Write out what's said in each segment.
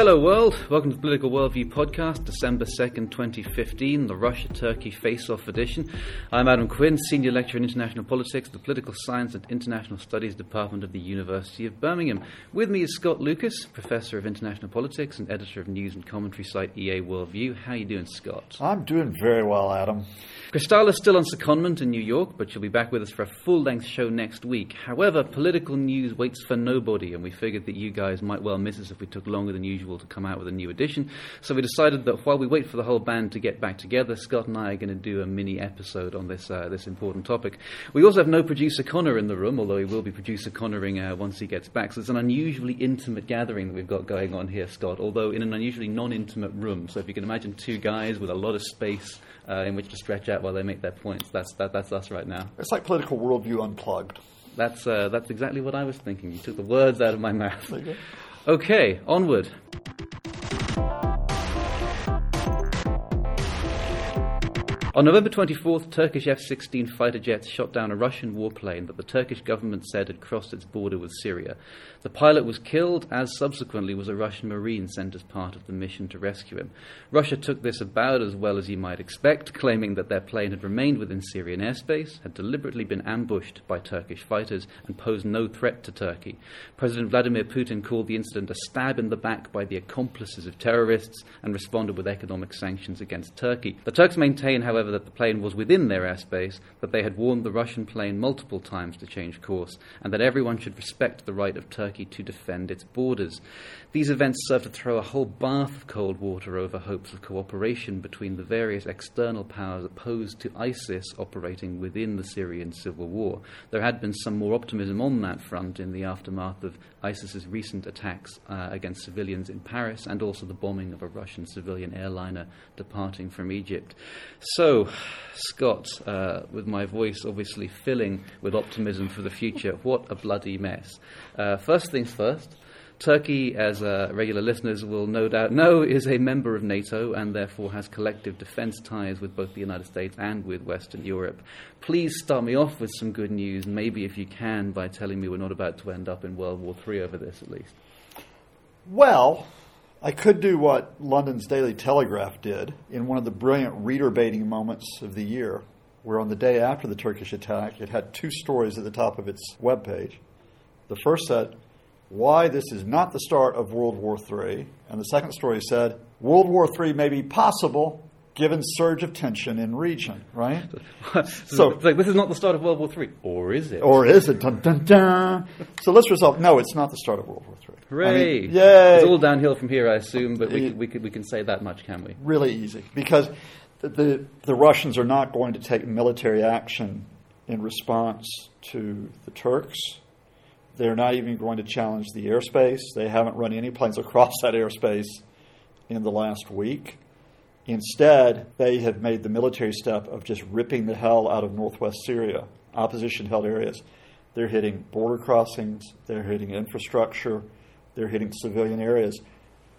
Hello, world. Welcome to the Political Worldview Podcast, December 2nd, 2015, the Russia Turkey Face Off Edition. I'm Adam Quinn, Senior Lecturer in International Politics, the Political Science and International Studies Department of the University of Birmingham. With me is Scott Lucas, Professor of International Politics and Editor of news and commentary site EA Worldview. How are you doing, Scott? I'm doing very well, Adam. is still on secondment in New York, but she'll be back with us for a full length show next week. However, political news waits for nobody, and we figured that you guys might well miss us if we took longer than usual to come out with a new edition. So we decided that while we wait for the whole band to get back together, Scott and I are going to do a mini episode on this uh, this important topic. We also have no producer Connor in the room, although he will be producer Connoring uh, once he gets back. So it's an unusually intimate gathering that we've got going on here, Scott. Although in an unusually non-intimate room. So if you can imagine two guys with a lot of space uh, in which to stretch out while they make their points, that's that, that's us right now. It's like political worldview unplugged. That's uh, that's exactly what I was thinking. You took the words out of my mouth. Okay, onward. On November 24th, Turkish F 16 fighter jets shot down a Russian warplane that the Turkish government said had crossed its border with Syria. The pilot was killed, as subsequently was a Russian Marine sent as part of the mission to rescue him. Russia took this about as well as you might expect, claiming that their plane had remained within Syrian airspace, had deliberately been ambushed by Turkish fighters, and posed no threat to Turkey. President Vladimir Putin called the incident a stab in the back by the accomplices of terrorists and responded with economic sanctions against Turkey. The Turks maintain, however, however, that the plane was within their airspace, that they had warned the Russian plane multiple times to change course, and that everyone should respect the right of Turkey to defend its borders. These events served to throw a whole bath of cold water over hopes of cooperation between the various external powers opposed to ISIS operating within the Syrian civil war. There had been some more optimism on that front in the aftermath of ISIS's recent attacks uh, against civilians in Paris and also the bombing of a Russian civilian airliner departing from Egypt. So, so, Scott, uh, with my voice obviously filling with optimism for the future, what a bloody mess. Uh, first things first, Turkey, as uh, regular listeners will no doubt know, is a member of NATO and therefore has collective defense ties with both the United States and with Western Europe. Please start me off with some good news, maybe if you can, by telling me we're not about to end up in World War III over this at least. Well, I could do what London's Daily Telegraph did in one of the brilliant reader baiting moments of the year, where on the day after the Turkish attack, it had two stories at the top of its webpage. The first said, Why this is not the start of World War III. And the second story said, World War III may be possible given surge of tension in region, right? so, like, this is not the start of World War III, or is it? Or is it? Dun, dun, dun. So let's resolve. No, it's not the start of World War III. Hooray! I mean, yay! It's all downhill from here, I assume, but we, we, we can say that much, can we? Really easy, because the, the, the Russians are not going to take military action in response to the Turks. They're not even going to challenge the airspace. They haven't run any planes across that airspace in the last week. Instead, they have made the military step of just ripping the hell out of northwest Syria, opposition held areas. They're hitting border crossings, they're hitting infrastructure, they're hitting civilian areas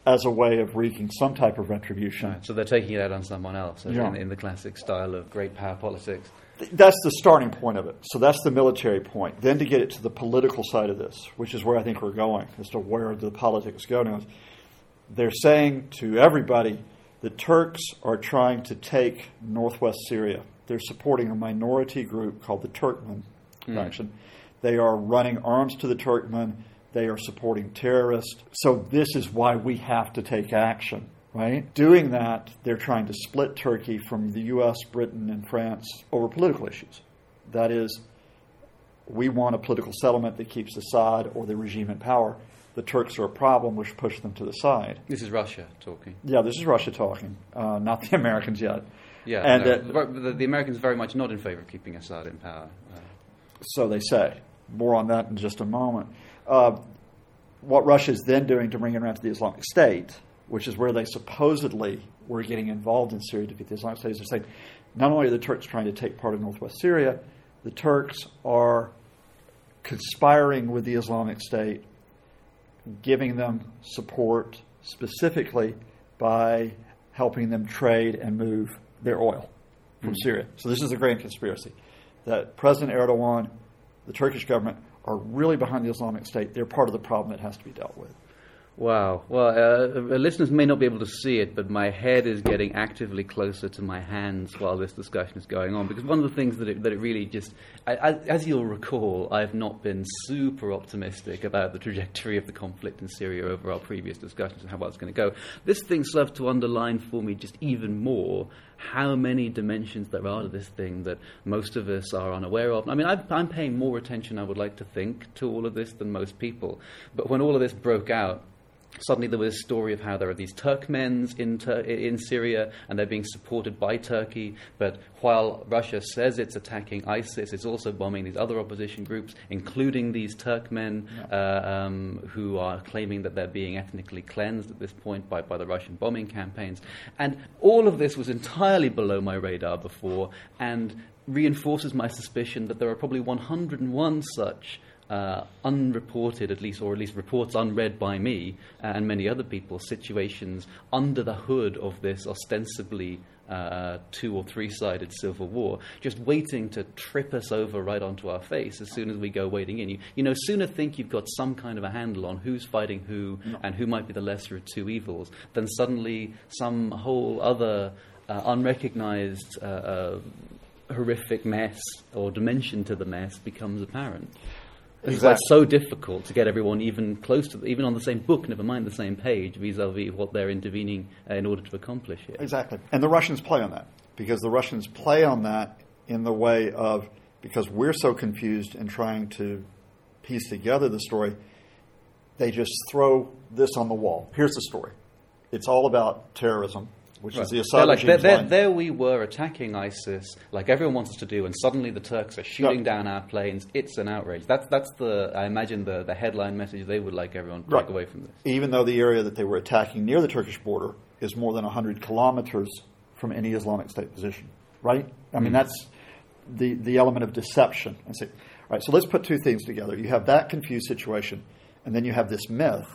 as a way of wreaking some type of retribution. Right, so they're taking it out on someone else yeah. in, in, the classic style of great power politics. That's the starting point of it. So that's the military point. Then to get it to the political side of this, which is where I think we're going, as to where the politics go now, they're saying to everybody the Turks are trying to take northwest Syria. They're supporting a minority group called the Turkmen mm. faction. They are running arms to the Turkmen. They are supporting terrorists. So this is why we have to take action, right? Doing that, they're trying to split Turkey from the U.S., Britain, and France over political issues. That is, we want a political settlement that keeps Assad or the regime in power the Turks are a problem, we should push them to the side. This is Russia talking. Yeah, this is Russia talking, uh, not the Americans yet. Yeah, and no, uh, the, the, Americans are very much not in favor of keeping Assad in power. Uh, so they say. More on that in just a moment. Uh, what Russia is then doing to bring it around to the Islamic State, which is where they supposedly were getting involved in Syria to defeat the Islamic State, is they're saying not only are the Turks trying to take part of northwest Syria, the Turks are conspiring with the Islamic State giving them support specifically by helping them trade and move their oil from mm Syria. So this is a grand conspiracy that President Erdogan, the Turkish government, are really behind the Islamic State. They're part of the problem that has to be dealt with. Wow. Well, uh, listeners may not be able to see it, but my head is getting actively closer to my hands while this discussion is going on. Because one of the things that it, that it really just, I, I, as you'll recall, I've not been super optimistic about the trajectory of the conflict in Syria over our previous discussions and how well it's going to go. This thing served to underline for me just even more how many dimensions there are to this thing that most of us are unaware of. I mean, i am paying more attention, I would like to think, to all of this than most people. But when all of this broke out, suddenly there was a story of how there are these Turkmens in, Tur- in Syria and they're being supported by Turkey. But while Russia says it's attacking ISIS, it's also bombing these other opposition groups, including these Turkmen uh, um, who are claiming that they're being ethnically cleansed at this point by, by the Russian bombing campaigns. And all of this was entirely below my radar before and reinforces my suspicion that there are probably 101 such uh, unreported, at least, or at least reports unread by me and many other people, situations under the hood of this ostensibly uh, two or three sided civil war, just waiting to trip us over right onto our face as soon as we go wading in. You, you know, sooner think you've got some kind of a handle on who's fighting who no. and who might be the lesser of two evils, than suddenly some whole other uh, unrecognized uh, uh, horrific mess or dimension to the mess becomes apparent. Exactly. It's so difficult to get everyone even close to, even on the same book, never mind the same page, vis-a-vis what they're intervening uh, in order to accomplish here. Exactly, and the Russians play on that because the Russians play on that in the way of because we're so confused in trying to piece together the story, they just throw this on the wall. Here's the story. It's all about terrorism which right. is the Assad like, there, there, there, we were attacking ISIS, like everyone wants us to do, and suddenly the Turks are shooting no. down our planes. It's an outrage. That's that's the I imagine the, the headline message they would like everyone to right. take away from this. Even though the area that they were attacking near the Turkish border is more than hundred kilometers from any Islamic State position, right? I mean, mm. that's the the element of deception. And say, all right, so let's put two things together. You have that confused situation, and then you have this myth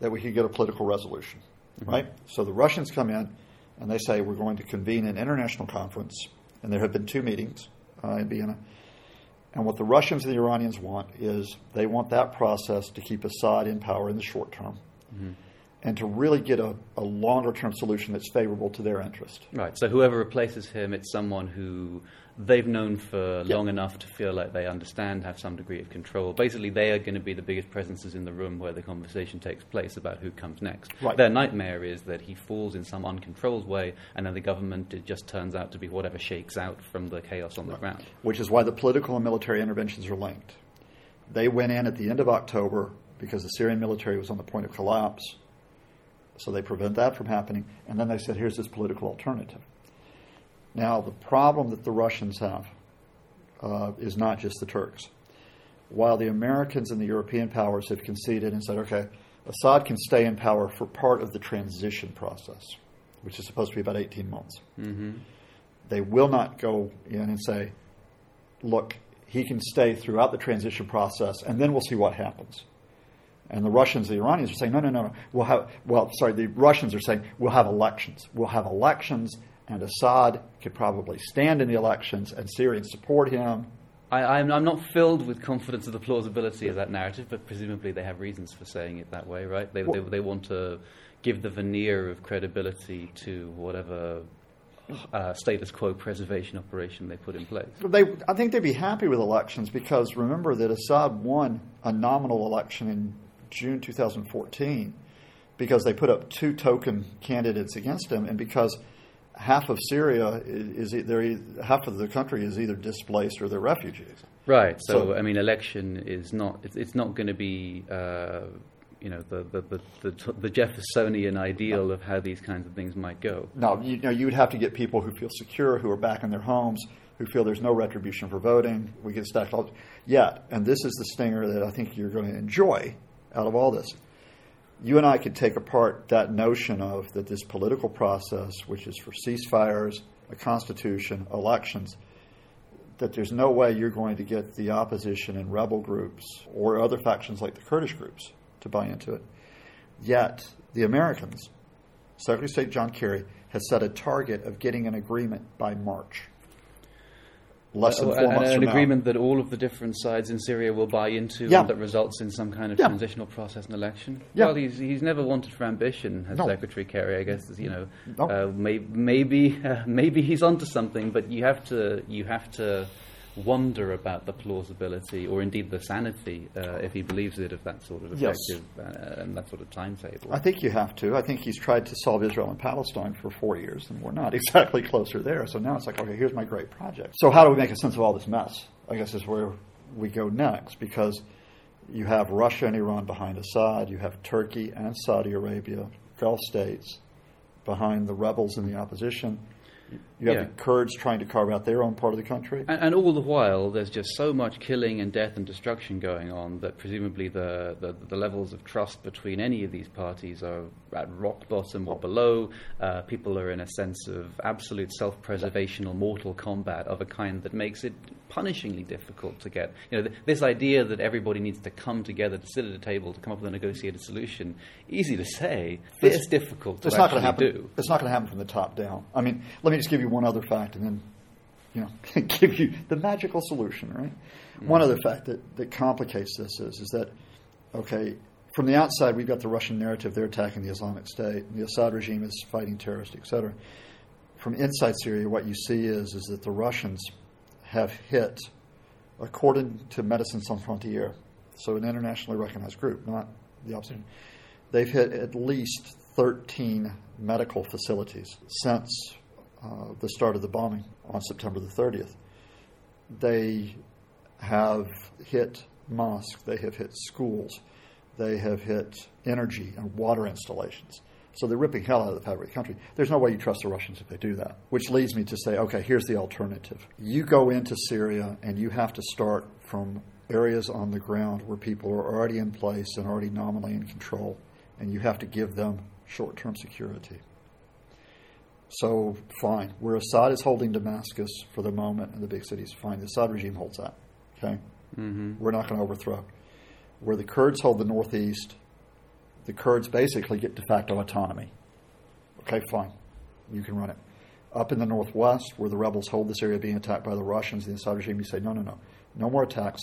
that we could get a political resolution mm-hmm. right? So the Russians come in and they say, we're going to convene an international conference, and there have been two meetings uh, in Vienna. And what the Russians and the Iranians want is they want that process to keep Assad in power in the short term. Mm-hmm. And to really get a, a longer term solution that's favorable to their interest. Right. So whoever replaces him, it's someone who they've known for yep. long enough to feel like they understand, have some degree of control. Basically, they are going to be the biggest presences in the room where the conversation takes place about who comes next. Right. Their nightmare is that he falls in some uncontrolled way, and then the government it just turns out to be whatever shakes out from the chaos on the ground. Which is why the political and military interventions are linked. They went in at the end of October because the Syrian military was on the point of collapse. So they prevent that from happening, and then they said, "Here's this political alternative." Now, the problem that the Russians have uh, is not just the Turks. While the Americans and the European powers have conceded and said, okay, Assad can stay in power for part of the transition process, which is supposed to be about 18 months. Mm-hmm. They will not go in and say, look, he can stay throughout the transition process, and then we'll see what happens. And the Russians, the Iranians are saying, no, no, no, no. We'll have, well, sorry, the Russians are saying, we'll have elections. We'll have elections, and Assad could probably stand in the elections and Syrians support him. I, am not filled with confidence of the plausibility of that narrative, but presumably they have reasons for saying it that way, right? They, well, they, they, want to give the veneer of credibility to whatever uh, status quo preservation operation they put in place. They, I think they'd be happy with elections because remember that Assad won a nominal election in June 2014 because they put up two token candidates against him and because – half of Syria is, is half of the country is either displaced or they're refugees. Right. So, so I mean, election is not it's, it's not going to be. Uh, you know the the, the, the, the Jeffersonian ideal of how these kinds of things might go. No, you, you know you'd have to get people who feel secure, who are back in their homes, who feel there's no retribution for voting. We get stacked all yet, and this is the stinger that I think you're going to enjoy out of all this you and I could take apart that notion of that this political process, which is for ceasefires, a constitution, elections, that there's no way you're going to get the opposition and rebel groups or other factions like the Kurdish groups to buy into it. Yet, the Americans, Secretary of State John Kerry, has set a target of getting an agreement by March. Less than four and months an now. agreement that all of the different sides in Syria will buy into Yeah. and that results in some kind of Yeah. transitional process and election. Yeah. Well, he's, he's never wanted for ambition, as No. Secretary Kerry. I guess you know, No. uh, may, maybe uh, maybe he's onto something, but you have to you have to wonder about the plausibility or indeed the sanity, uh, if he believes it, of that sort of Yes. effective uh, and that sort of timetable. I think you have to. I think he's tried to solve Israel and Palestine for four years, and we're not exactly closer there. So now it's like, okay, here's my great project. So how do we make a sense of all this mess? I guess is where we go next, because you have Russia and Iran behind Assad, you have Turkey and Saudi Arabia, Gulf states behind the rebels in the opposition. You have Yeah. the Kurds trying to carve out their own part of the country. And, and all the while, there's just so much killing and death and destruction going on that presumably the, the, the levels of trust between any of these parties are at rock bottom or below. Uh, people are in a sense of absolute self preservation or mortal combat of a kind that makes it punishingly difficult to get. You know, th- this idea that everybody needs to come together to sit at a table to come up with a negotiated solution, easy to say, It's- it's difficult to It's not going to happen. do. It's not going to happen from the top down. I mean, let me just give you one other fact, and then, you know, give you the magical solution. Right. Mm-hmm. One other fact that, that complicates this is is that okay, from the outside we've got the Russian narrative they're attacking the Islamic State, and the Assad regime is fighting terrorists, etc. From inside Syria, what you see is is that the Russians have hit, according to Médecins Sans Frontières, so an internationally recognized group, not the opposition, they've hit at least 13 medical facilities since uh, the start of the bombing on September the 30th. They have hit mosques, they have hit schools, they have hit energy and water installations. So they're ripping hell out of the fabric of the country. There's no way you trust the Russians if they do that. Which leads me to say, okay, here's the alternative. You go into Syria and you have to start from areas on the ground where people are already in place and already nominally in control, and you have to give them short term security. So, fine. Where Assad is holding Damascus for the moment and the big cities, fine. The Assad regime holds that. Okay? Mm-hmm. We're not going to overthrow. Where the Kurds hold the northeast, the Kurds basically get de facto autonomy. Okay, fine. You can run it. Up in the northwest, where the rebels hold this area being attacked by the Russians, the Assad regime, you say, no, no, no. No more attacks.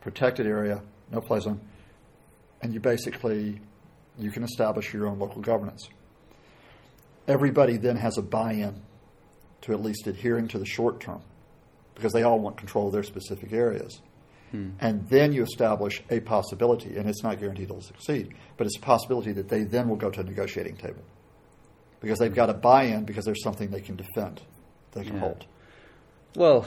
Protected area, no play zone. And you basically, you can establish your own local governance. Everybody then has a buy-in to at least adhering to the short term because they all want control of their specific areas. Hmm. And then you establish a possibility, and it's not guaranteed it'll succeed, but it's a possibility that they then will go to a negotiating table because they've got a buy-in because there's something they can defend, they can Yeah. hold. Well,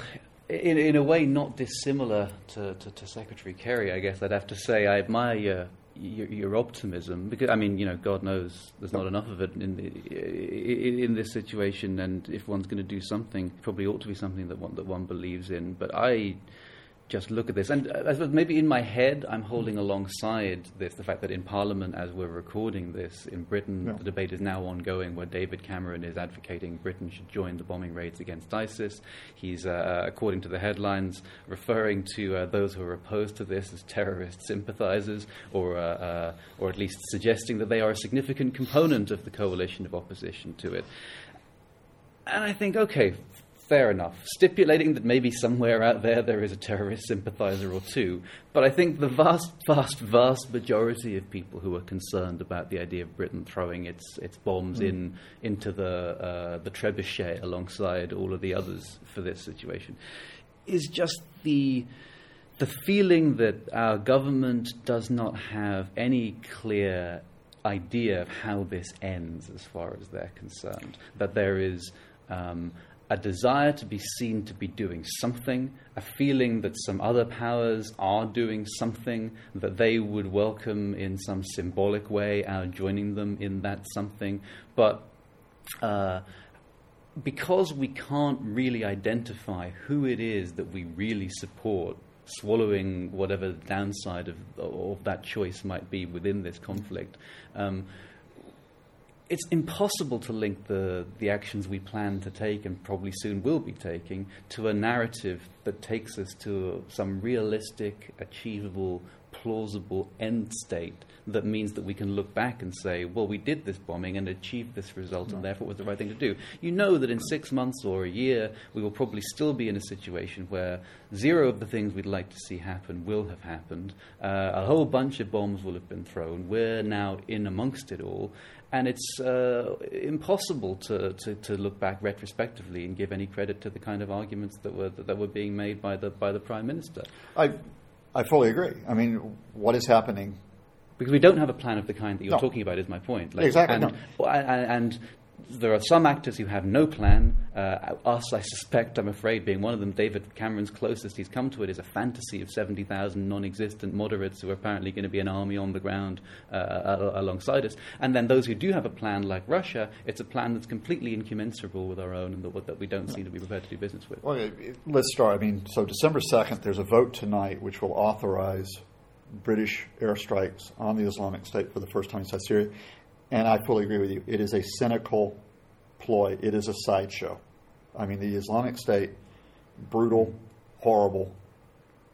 in, in a way, not dissimilar to, to, to Secretary Kerry, I guess I'd have to say I admire your, your, your optimism because I mean, you know, God knows there's not enough of it in, the, in, this situation, and if one's going to do something, probably ought to be something that one that one believes in. But I just look at this, and uh, I suppose maybe in my head I'm holding alongside this the fact that in Parliament, as we're recording this in Britain, Yeah. the debate is now ongoing where David Cameron is advocating Britain should join the bombing raids against ISIS. He's, uh, according to the headlines, referring to uh, those who are opposed to this as terrorist sympathisers, or, uh, uh, or at least suggesting that they are a significant component of the coalition of opposition to it. And I think, okay, fair enough. Stipulating that maybe somewhere out there there is a terrorist sympathizer or two. But I think the vast, vast, vast majority of people who are concerned about the idea of Britain throwing its, its bombs in into the, uh, the trebuchet alongside all of the others for this situation is just the the feeling that our government does not have any clear idea of how this ends as far as they're concerned. That there is um, a desire to be seen to be doing something, a feeling that some other powers are doing something, that they would welcome in some symbolic way our joining them in that something. But uh, because we can't really identify who it is that we really support, swallowing whatever the downside of, of that choice might be within this conflict, um, it's impossible to link the, the actions we plan to take and probably soon will be taking to a narrative that takes us to some realistic, achievable plausible end state that means that we can look back and say, well, we did this bombing and achieved this result, and therefore it was the right thing to do. You know that in six months or a year, we will probably still be in a situation where zero of the things we'd like to see happen will have happened. Uh, a whole bunch of bombs will have been thrown. We're now in amongst it all. And it's uh, impossible to, to, to, look back retrospectively and give any credit to the kind of arguments that were, that were being made by the, by the Prime Minister. I, I fully agree. I mean, what is happening because we don't have a plan of the kind that you're no. talking about. Is my point. Like, exactly. And, no. and, there are some actors who have no plan. Uh, us, I suspect, I'm afraid, being one of them. David Cameron's closest he's come to it is a fantasy of 70,000 non existent moderates who are apparently going to be an army on the ground uh, alongside us. And then those who do have a plan, like Russia, it's a plan that's completely incommensurable with our own and that, that we don't seem to be prepared to do business with. Well, let's start. I mean, so December 2nd, there's a vote tonight which will authorize British airstrikes on the Islamic State for the first time inside Syria. And I fully agree with you. It is a cynical ploy, it is a sideshow. I mean, the Islamic State, brutal, horrible,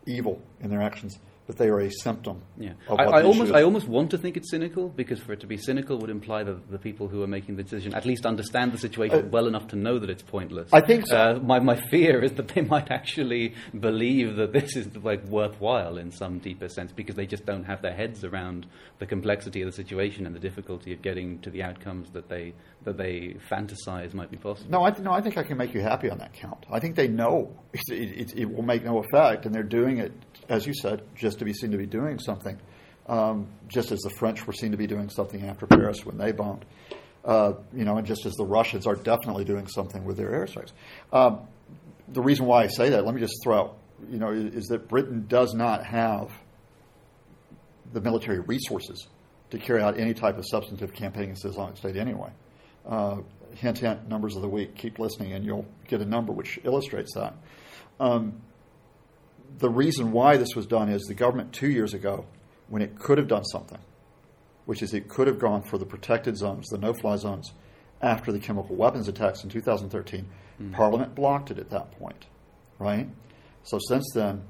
evil in their actions but they are a symptom. Yeah, I, I almost I almost want to think it's cynical because for it to be cynical would imply that the people who are making the decision at least understand the situation uh, well enough to know that it's pointless. I think so. Uh, my my fear is that they might actually believe that this is like worthwhile in some deeper sense because they just don't have their heads around the complexity of the situation and the difficulty of getting to the outcomes that they that they fantasize might be possible. No, I th- no, I think I can make you happy on that count. I think they know it, it, it will make no effect, and they're doing it as you said, just to be seen to be doing something, um, just as the French were seen to be doing something after Paris when they bombed, uh, you know, and just as the Russians are definitely doing something with their airstrikes. Um, the reason why I say that, let me just throw out, you know, is, is that Britain does not have the military resources to carry out any type of substantive campaign against the Islamic State anyway. Uh, hint, hint, numbers of the week. Keep listening, and you'll get a number which illustrates that. Um, the reason why this was done is the government two years ago, when it could have done something, which is it could have gone for the protected zones, the no fly zones, after the chemical weapons attacks in 2013, mm. Parliament blocked it at that point, right? So since then,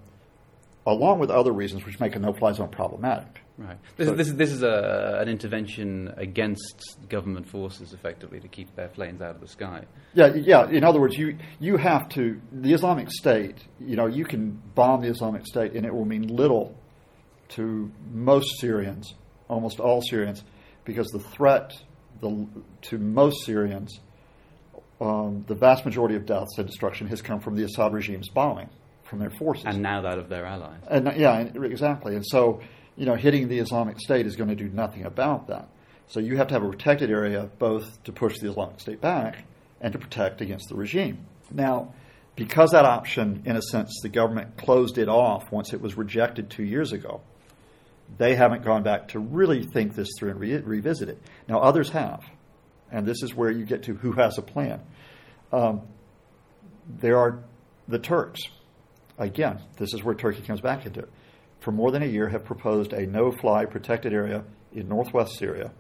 along with other reasons which make a no fly zone problematic, Right. This, so, this, is, this is a, an intervention against government forces, effectively, to keep their planes out of the sky. Yeah, yeah. In other words, you, you have to, the Islamic State, you know, you can bomb the Islamic State and it will mean little to most Syrians, almost all Syrians, because the threat the, to most Syrians, um, the vast majority of deaths and destruction has come from the Assad regime's bombing, from their forces. And now that of their allies. And, yeah, exactly. And so you know, hitting the Islamic State is going to do nothing about that. So you have to have a protected area both to push the Islamic State back and to protect against the regime. Now, because that option, in a sense, the government closed it off once it was rejected two years ago, they haven't gone back to really think this through and re- revisit it. Now, others have. And this is where you get to who has a plan. Um, there are the Turks. Again, this is where Turkey comes back into it for more than a year have proposed a no-fly protected area in northwest Syria.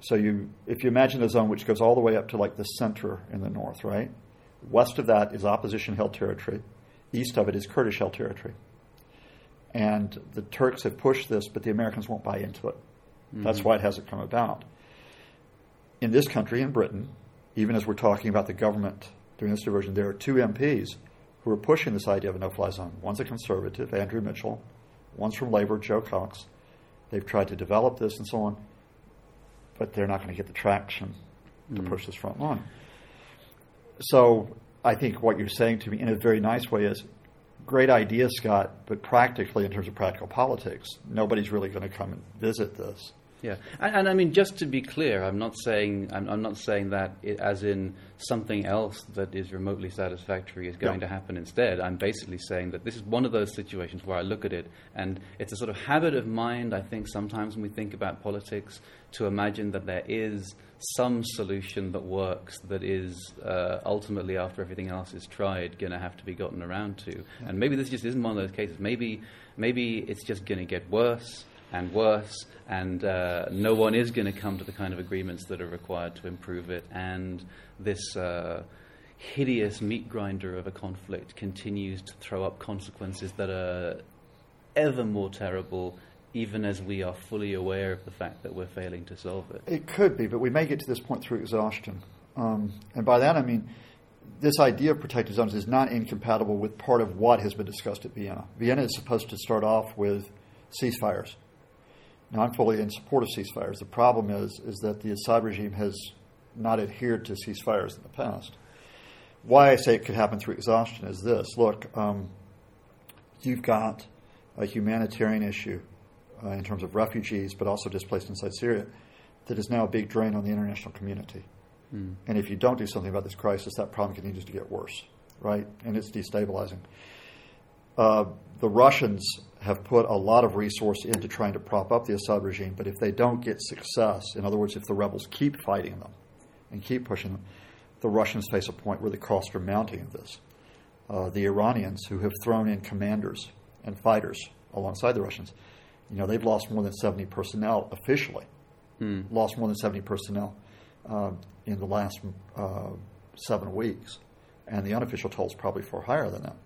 So you, if you imagine a zone which goes all the way up to like the center in the north, right? West of that is opposition-held territory. East of it is Kurdish-held territory. And the Turks have pushed this, but the Americans won't buy into it. Mm-hmm. That's why it hasn't come about. In this country, in Britain, even as we're talking about the government doing this diversion, there are two MPs who are pushing this idea of a no-fly zone. One's a conservative, Andrew Mitchell. One's from Labour, Jo Cox. They've tried to develop this and so on, but they're not going to get the traction to mm. push this front line. So I think what you're saying to me in a very nice way is great idea, Scott, but practically, in terms of practical politics, nobody's really going to come and visit this. Yeah, and, and, I mean, just to be clear, I'm not saying I'm, I'm not saying that it, as in something else that is remotely satisfactory is going to happen instead. I'm basically saying that this is one of those situations where I look at it, and it's a sort of habit of mind. I think sometimes when we think about politics, to imagine that there is some solution that works that is uh, ultimately, after everything else is tried, going to have to be gotten around to. And maybe this just isn't one of those cases. Maybe maybe it's just going to get worse and worse, and uh, no one is going to come to the kind of agreements that are required to improve it. And this uh, hideous meat grinder of a conflict continues to throw up consequences that are ever more terrible, even as we are fully aware of the fact that we're failing to solve it. It could be, but we may get to this point through exhaustion. Um, and by that I mean this idea of protected zones is not incompatible with part of what has been discussed at Vienna. Vienna is supposed to start off with ceasefires. Now, I'm fully in support of ceasefires. The problem is, is that the Assad regime has not adhered to ceasefires in the past. Why I say it could happen through exhaustion is this: look, um, you've got a humanitarian issue uh, in terms of refugees, but also displaced inside Syria, that is now a big drain on the international community. Mm. And if you don't do something about this crisis, that problem continues to get worse, right? And it's destabilizing. Uh, the Russians have put a lot of resource into trying to prop up the Assad regime, but if they don't get success, in other words, if the rebels keep fighting them and keep pushing them, the Russians face a point where the costs are mounting of this. Uh, the Iranians, who have thrown in commanders and fighters alongside the Russians, you know, they've lost more than 70 personnel officially, mm. lost more than 70 personnel uh, in the last uh, seven weeks. And the unofficial toll is probably far higher than that.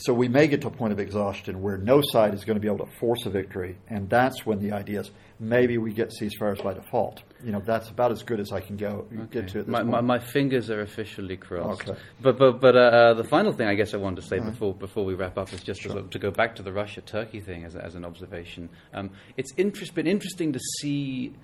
So we may get to a point of exhaustion where no side is going to be able to force a victory, and that's when the idea is maybe we get ceasefires by default. You know, that's about as good as I can go okay. get to it. My, my, my, fingers are officially crossed. Okay. But but but uh, uh, the final thing I guess I wanted to say uh-huh. before before we wrap up is just sure. to, to, go back to the Russia Turkey thing as as an observation. Um, it's interest, been interesting to see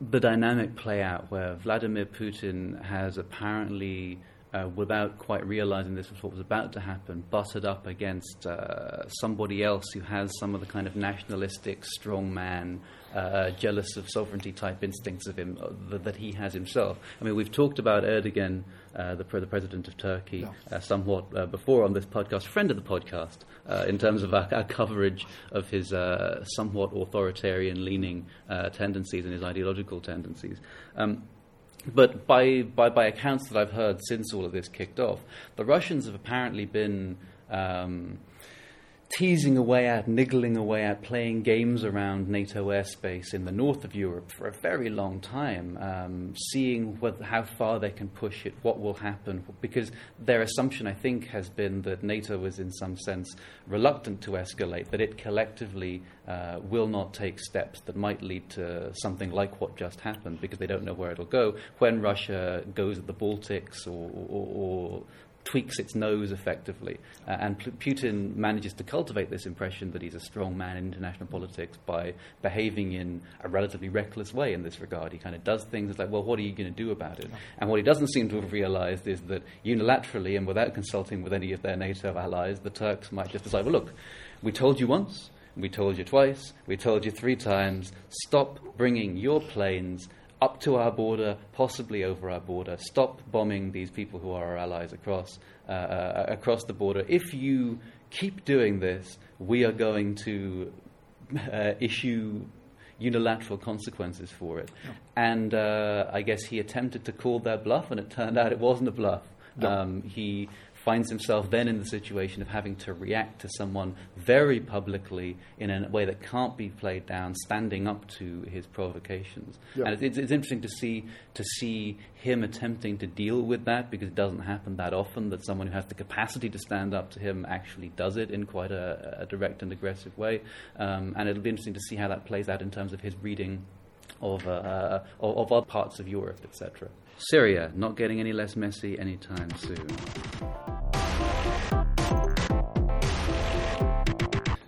the dynamic play out where Vladimir Putin has apparently uh, without quite realizing this was what was about to happen, butted up against uh, somebody else who has some of the kind of nationalistic, strong man, uh, jealous of sovereignty type instincts of him uh, that he has himself. I mean, we've talked about Erdogan, uh, the, the, president of Turkey, yeah. Uh, somewhat before on this podcast, friend of the podcast, in terms of our, our, coverage of his somewhat authoritarian leaning tendencies and his ideological tendencies. Um, but by, by, by accounts that I've heard since all of this kicked off, the Russians have apparently been um, teasing away at, niggling away at, playing games around NATO airspace in the north of Europe for a very long time, um, seeing whether, how far they can push it, what will happen. Because their assumption, I think, has been that NATO was, in some sense, reluctant to escalate, that it collectively uh, will not take steps that might lead to something like what just happened, because they don't know where it'll go. When Russia goes at the Baltics or, or, or tweaks its nose effectively. Uh, and Putin manages to cultivate this impression that he's a strong man in international politics by behaving in a relatively reckless way in this regard. He kind of does things like, well, what are you going to do about it? And what he doesn't seem to have realized is that unilaterally and without consulting with any of their NATO allies, the Turks might just decide, well, look, we told you once, we told you twice, we told you three times, stop bringing your planes up to our border, possibly over our border. Stop bombing these people who are our allies across uh, uh, across the border. If you keep doing this, we are going to uh, issue unilateral consequences for it. Yeah. And uh, I guess he attempted to call that bluff, and it turned out it wasn't a bluff. Um, he finds himself then in the situation of having to react to someone very publicly in a way that can't be played down, standing up to his provocations. Yep. And it's, it's, interesting to see to see him attempting to deal with that because it doesn't happen that often that someone who has the capacity to stand up to him actually does it in quite a, a direct and aggressive way. Um, and it'll be interesting to see how that plays out in terms of his reading of, uh, of, of other parts of Europe, etc. Syria, not getting any less messy anytime soon.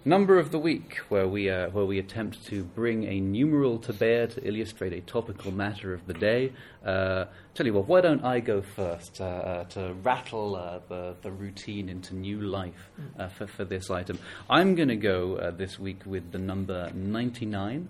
Number of the week, where we, uh, where we attempt to bring a numeral to bear to illustrate a topical matter of the day. Uh, tell you what, why don't I go first uh, uh to rattle uh, the, the routine into new life uh, for, for this item? I'm going to go this week with the number 99,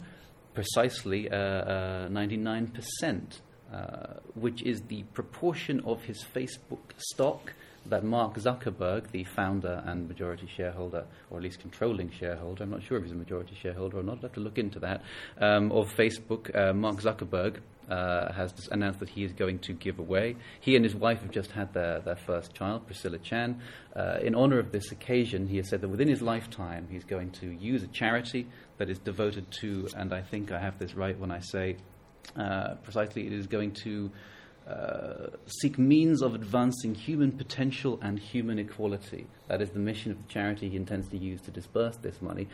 precisely 99%. Uh, which is the proportion of his Facebook stock that Mark Zuckerberg, the founder and majority shareholder, or at least controlling shareholder, I'm not sure if he's a majority shareholder or not, I'll have to look into that, um, of Facebook, uh, Mark Zuckerberg. Uh, has announced that he is going to give away. He and his wife have just had their, their first child, Priscilla Chan. Uh, in honor of this occasion, he has said that within his lifetime, he's going to use a charity that is devoted to, and I think I have this right when I say uh, precisely it is going to uh, seek means of advancing human potential and human equality. That is the mission of the charity he intends to use to disburse this money.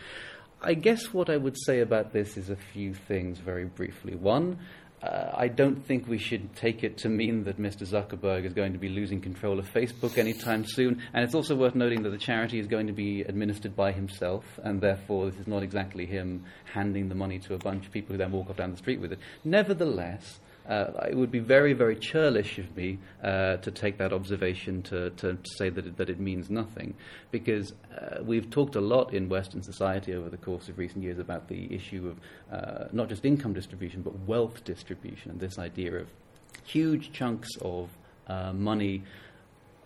I guess what I would say about this is a few things very briefly. One, uh, I don't think we should take it to mean that Mr. Zuckerberg is going to be losing control of Facebook anytime soon. And it's also worth noting that the charity is going to be administered by himself, and therefore this is not exactly him handing the money to a bunch of people who then walk off down the street with it. Nevertheless, uh, it would be very, very churlish of me uh, to take that observation to, to, to, say that it, that it means nothing, because uh, we've talked a lot in Western society over the course of recent years about the issue of uh, not just income distribution, but wealth distribution, and this idea of huge chunks of uh, money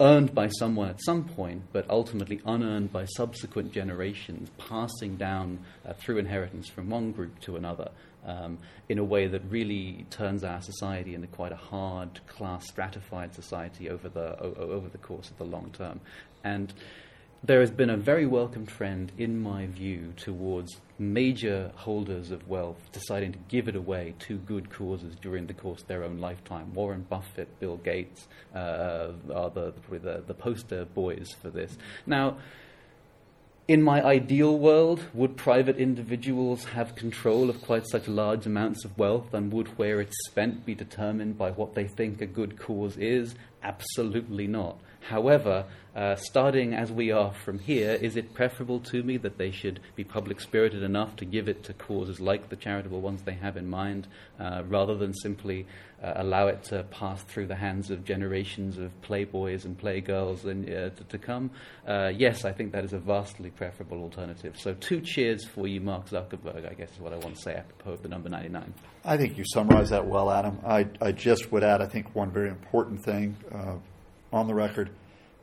earned by someone at some point, but ultimately unearned by subsequent generations, passing down uh, through inheritance from one group to another um, in a way that really turns our society into quite a hard class stratified society over the, o- over the course of the long term. And there has been a very welcome trend, in my view, towards major holders of wealth deciding to give it away to good causes during the course of their own lifetime. Warren Buffett, Bill Gates uh, are the, the, the poster boys for this. Now, in my ideal world, would private individuals have control of quite such large amounts of wealth, and would where it's spent be determined by what they think a good cause is? Absolutely not. However, uh, starting as we are from here, is it preferable to me that they should be public spirited enough to give it to causes like the charitable ones they have in mind, uh, rather than simply uh, allow it to pass through the hands of generations of playboys and playgirls and, uh, to, to, come? Uh, yes, I think that is a vastly preferable alternative. So, two cheers for you, Mark Zuckerberg, I guess is what I want to say apropos of the number 99. I think you summarized that well, Adam. I, I just would add, I think, one very important thing uh, on the record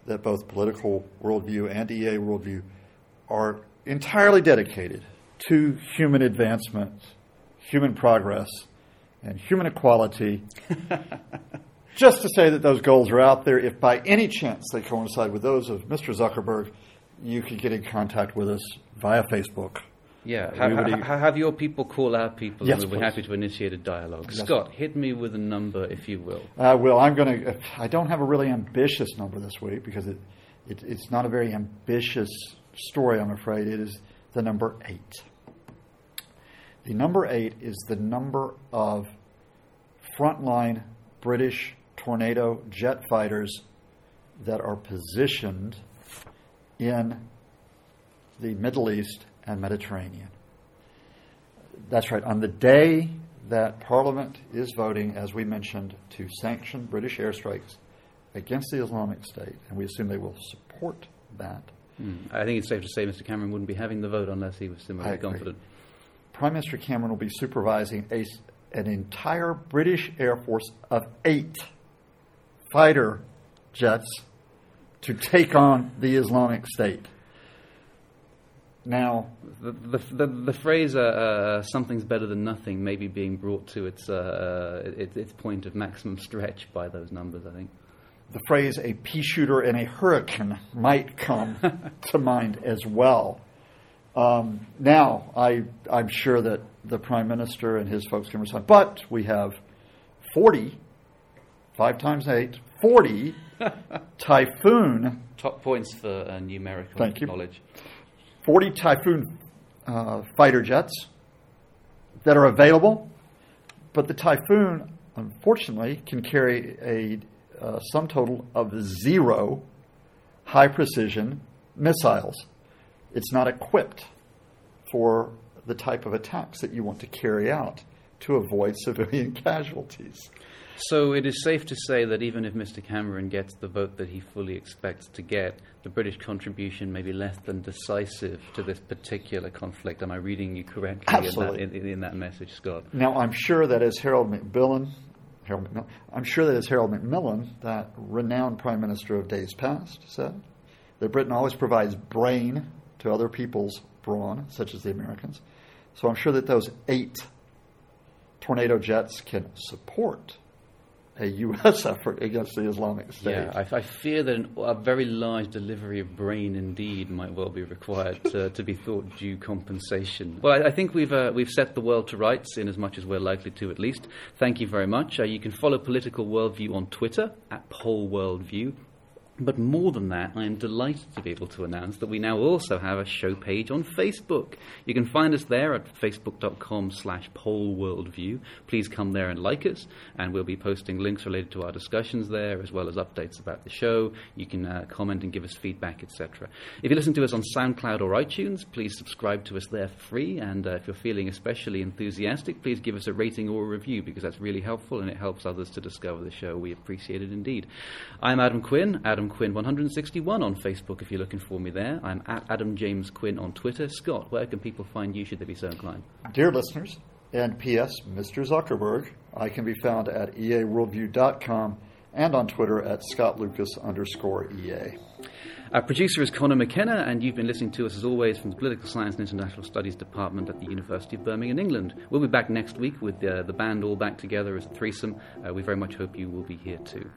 that both political worldview and EA worldview are entirely dedicated to human advancement, human progress, and human equality. Just to say that those goals are out there, if by any chance they coincide with those of Mr. Zuckerberg, you can get in contact with us via Facebook yeah, have, have your people call our people, yes, and we'll be happy to initiate a dialogue. Yes. Scott, hit me with a number, if you will. Uh, well, I'm going to. I don't have a really ambitious number this week because it, it, it's not a very ambitious story. I'm afraid it is the number eight. The number eight is the number of frontline British Tornado jet fighters that are positioned in the Middle East and Mediterranean. That's right. On the day that Parliament is voting, as we mentioned, to sanction British airstrikes against the Islamic State, and we assume they will support that. Mm. I think it's safe to say Mr. Cameron wouldn't be having the vote unless he was similarly confident. Prime Minister Cameron will be supervising a, an entire British Air Force of eight fighter jets to take on the Islamic State. Now, the, the, the, the phrase uh, uh, something's better than nothing may be being brought to its, uh, uh its, its point of maximum stretch by those numbers, I think. The phrase a pea shooter and a hurricane might come to mind as well. Um, now, I, I'm sure that the Prime Minister and his folks can respond, but we have 40, five times eight, 40 Typhoon. Top points for uh, numerical Thank you. Knowledge. 40 Typhoon uh, fighter jets that are available, but the Typhoon, unfortunately, can carry a uh, sum total of zero high precision missiles. It's not equipped for the type of attacks that you want to carry out to avoid civilian casualties. So it is safe to say that even if Mr. Cameron gets the vote that he fully expects to get, the British contribution may be less than decisive to this particular conflict. Am I reading you correctly in that, in, in that, message, Scott? Now, I'm sure that as Harold Macmillan, Harold Macmillan, I'm sure that as Harold Macmillan, that renowned Prime Minister of days past, said that Britain always provides brain to other people's brawn, such as the Americans. So I'm sure that those eight tornado jets can support a U.S. effort against the Islamic State. Yeah, I, I fear that an, a very large delivery of brain indeed might well be required to, to be thought due compensation. Well, I, I think we've uh, we've set the world to rights in as much as we're likely to, at least. Thank you very much. Uh, you can follow Political Worldview on Twitter at Poll Worldview. But more than that, I am delighted to be able to announce that we now also have a show page on Facebook. You can find us there at facebook.com slash pollworldview. Please come there and like us, and we'll be posting links related to our discussions there, as well as updates about the show. You can uh, comment and give us feedback, etc. If you listen to us on SoundCloud or iTunes, please subscribe to us there for free, and uh, if you're feeling especially enthusiastic, please give us a rating or a review, because that's really helpful and it helps others to discover the show. We appreciate it indeed. I'm Adam Quinn, Adam Quinn 161 on Facebook if you're looking for me there. I'm at Adam James Quinn on Twitter. Scott, where can people find you should they be so inclined? Dear listeners, and P.S. Mr. Zuckerberg, I can be found at eaworldview.com and on Twitter at scottlucas underscore EA. Our producer is Conor McKenna, and you've been listening to us as always from the Political Science and International Studies Department at the University of Birmingham, England. We'll be back next week with uh, the band all back together as a threesome. Uh, we very much hope you will be here too.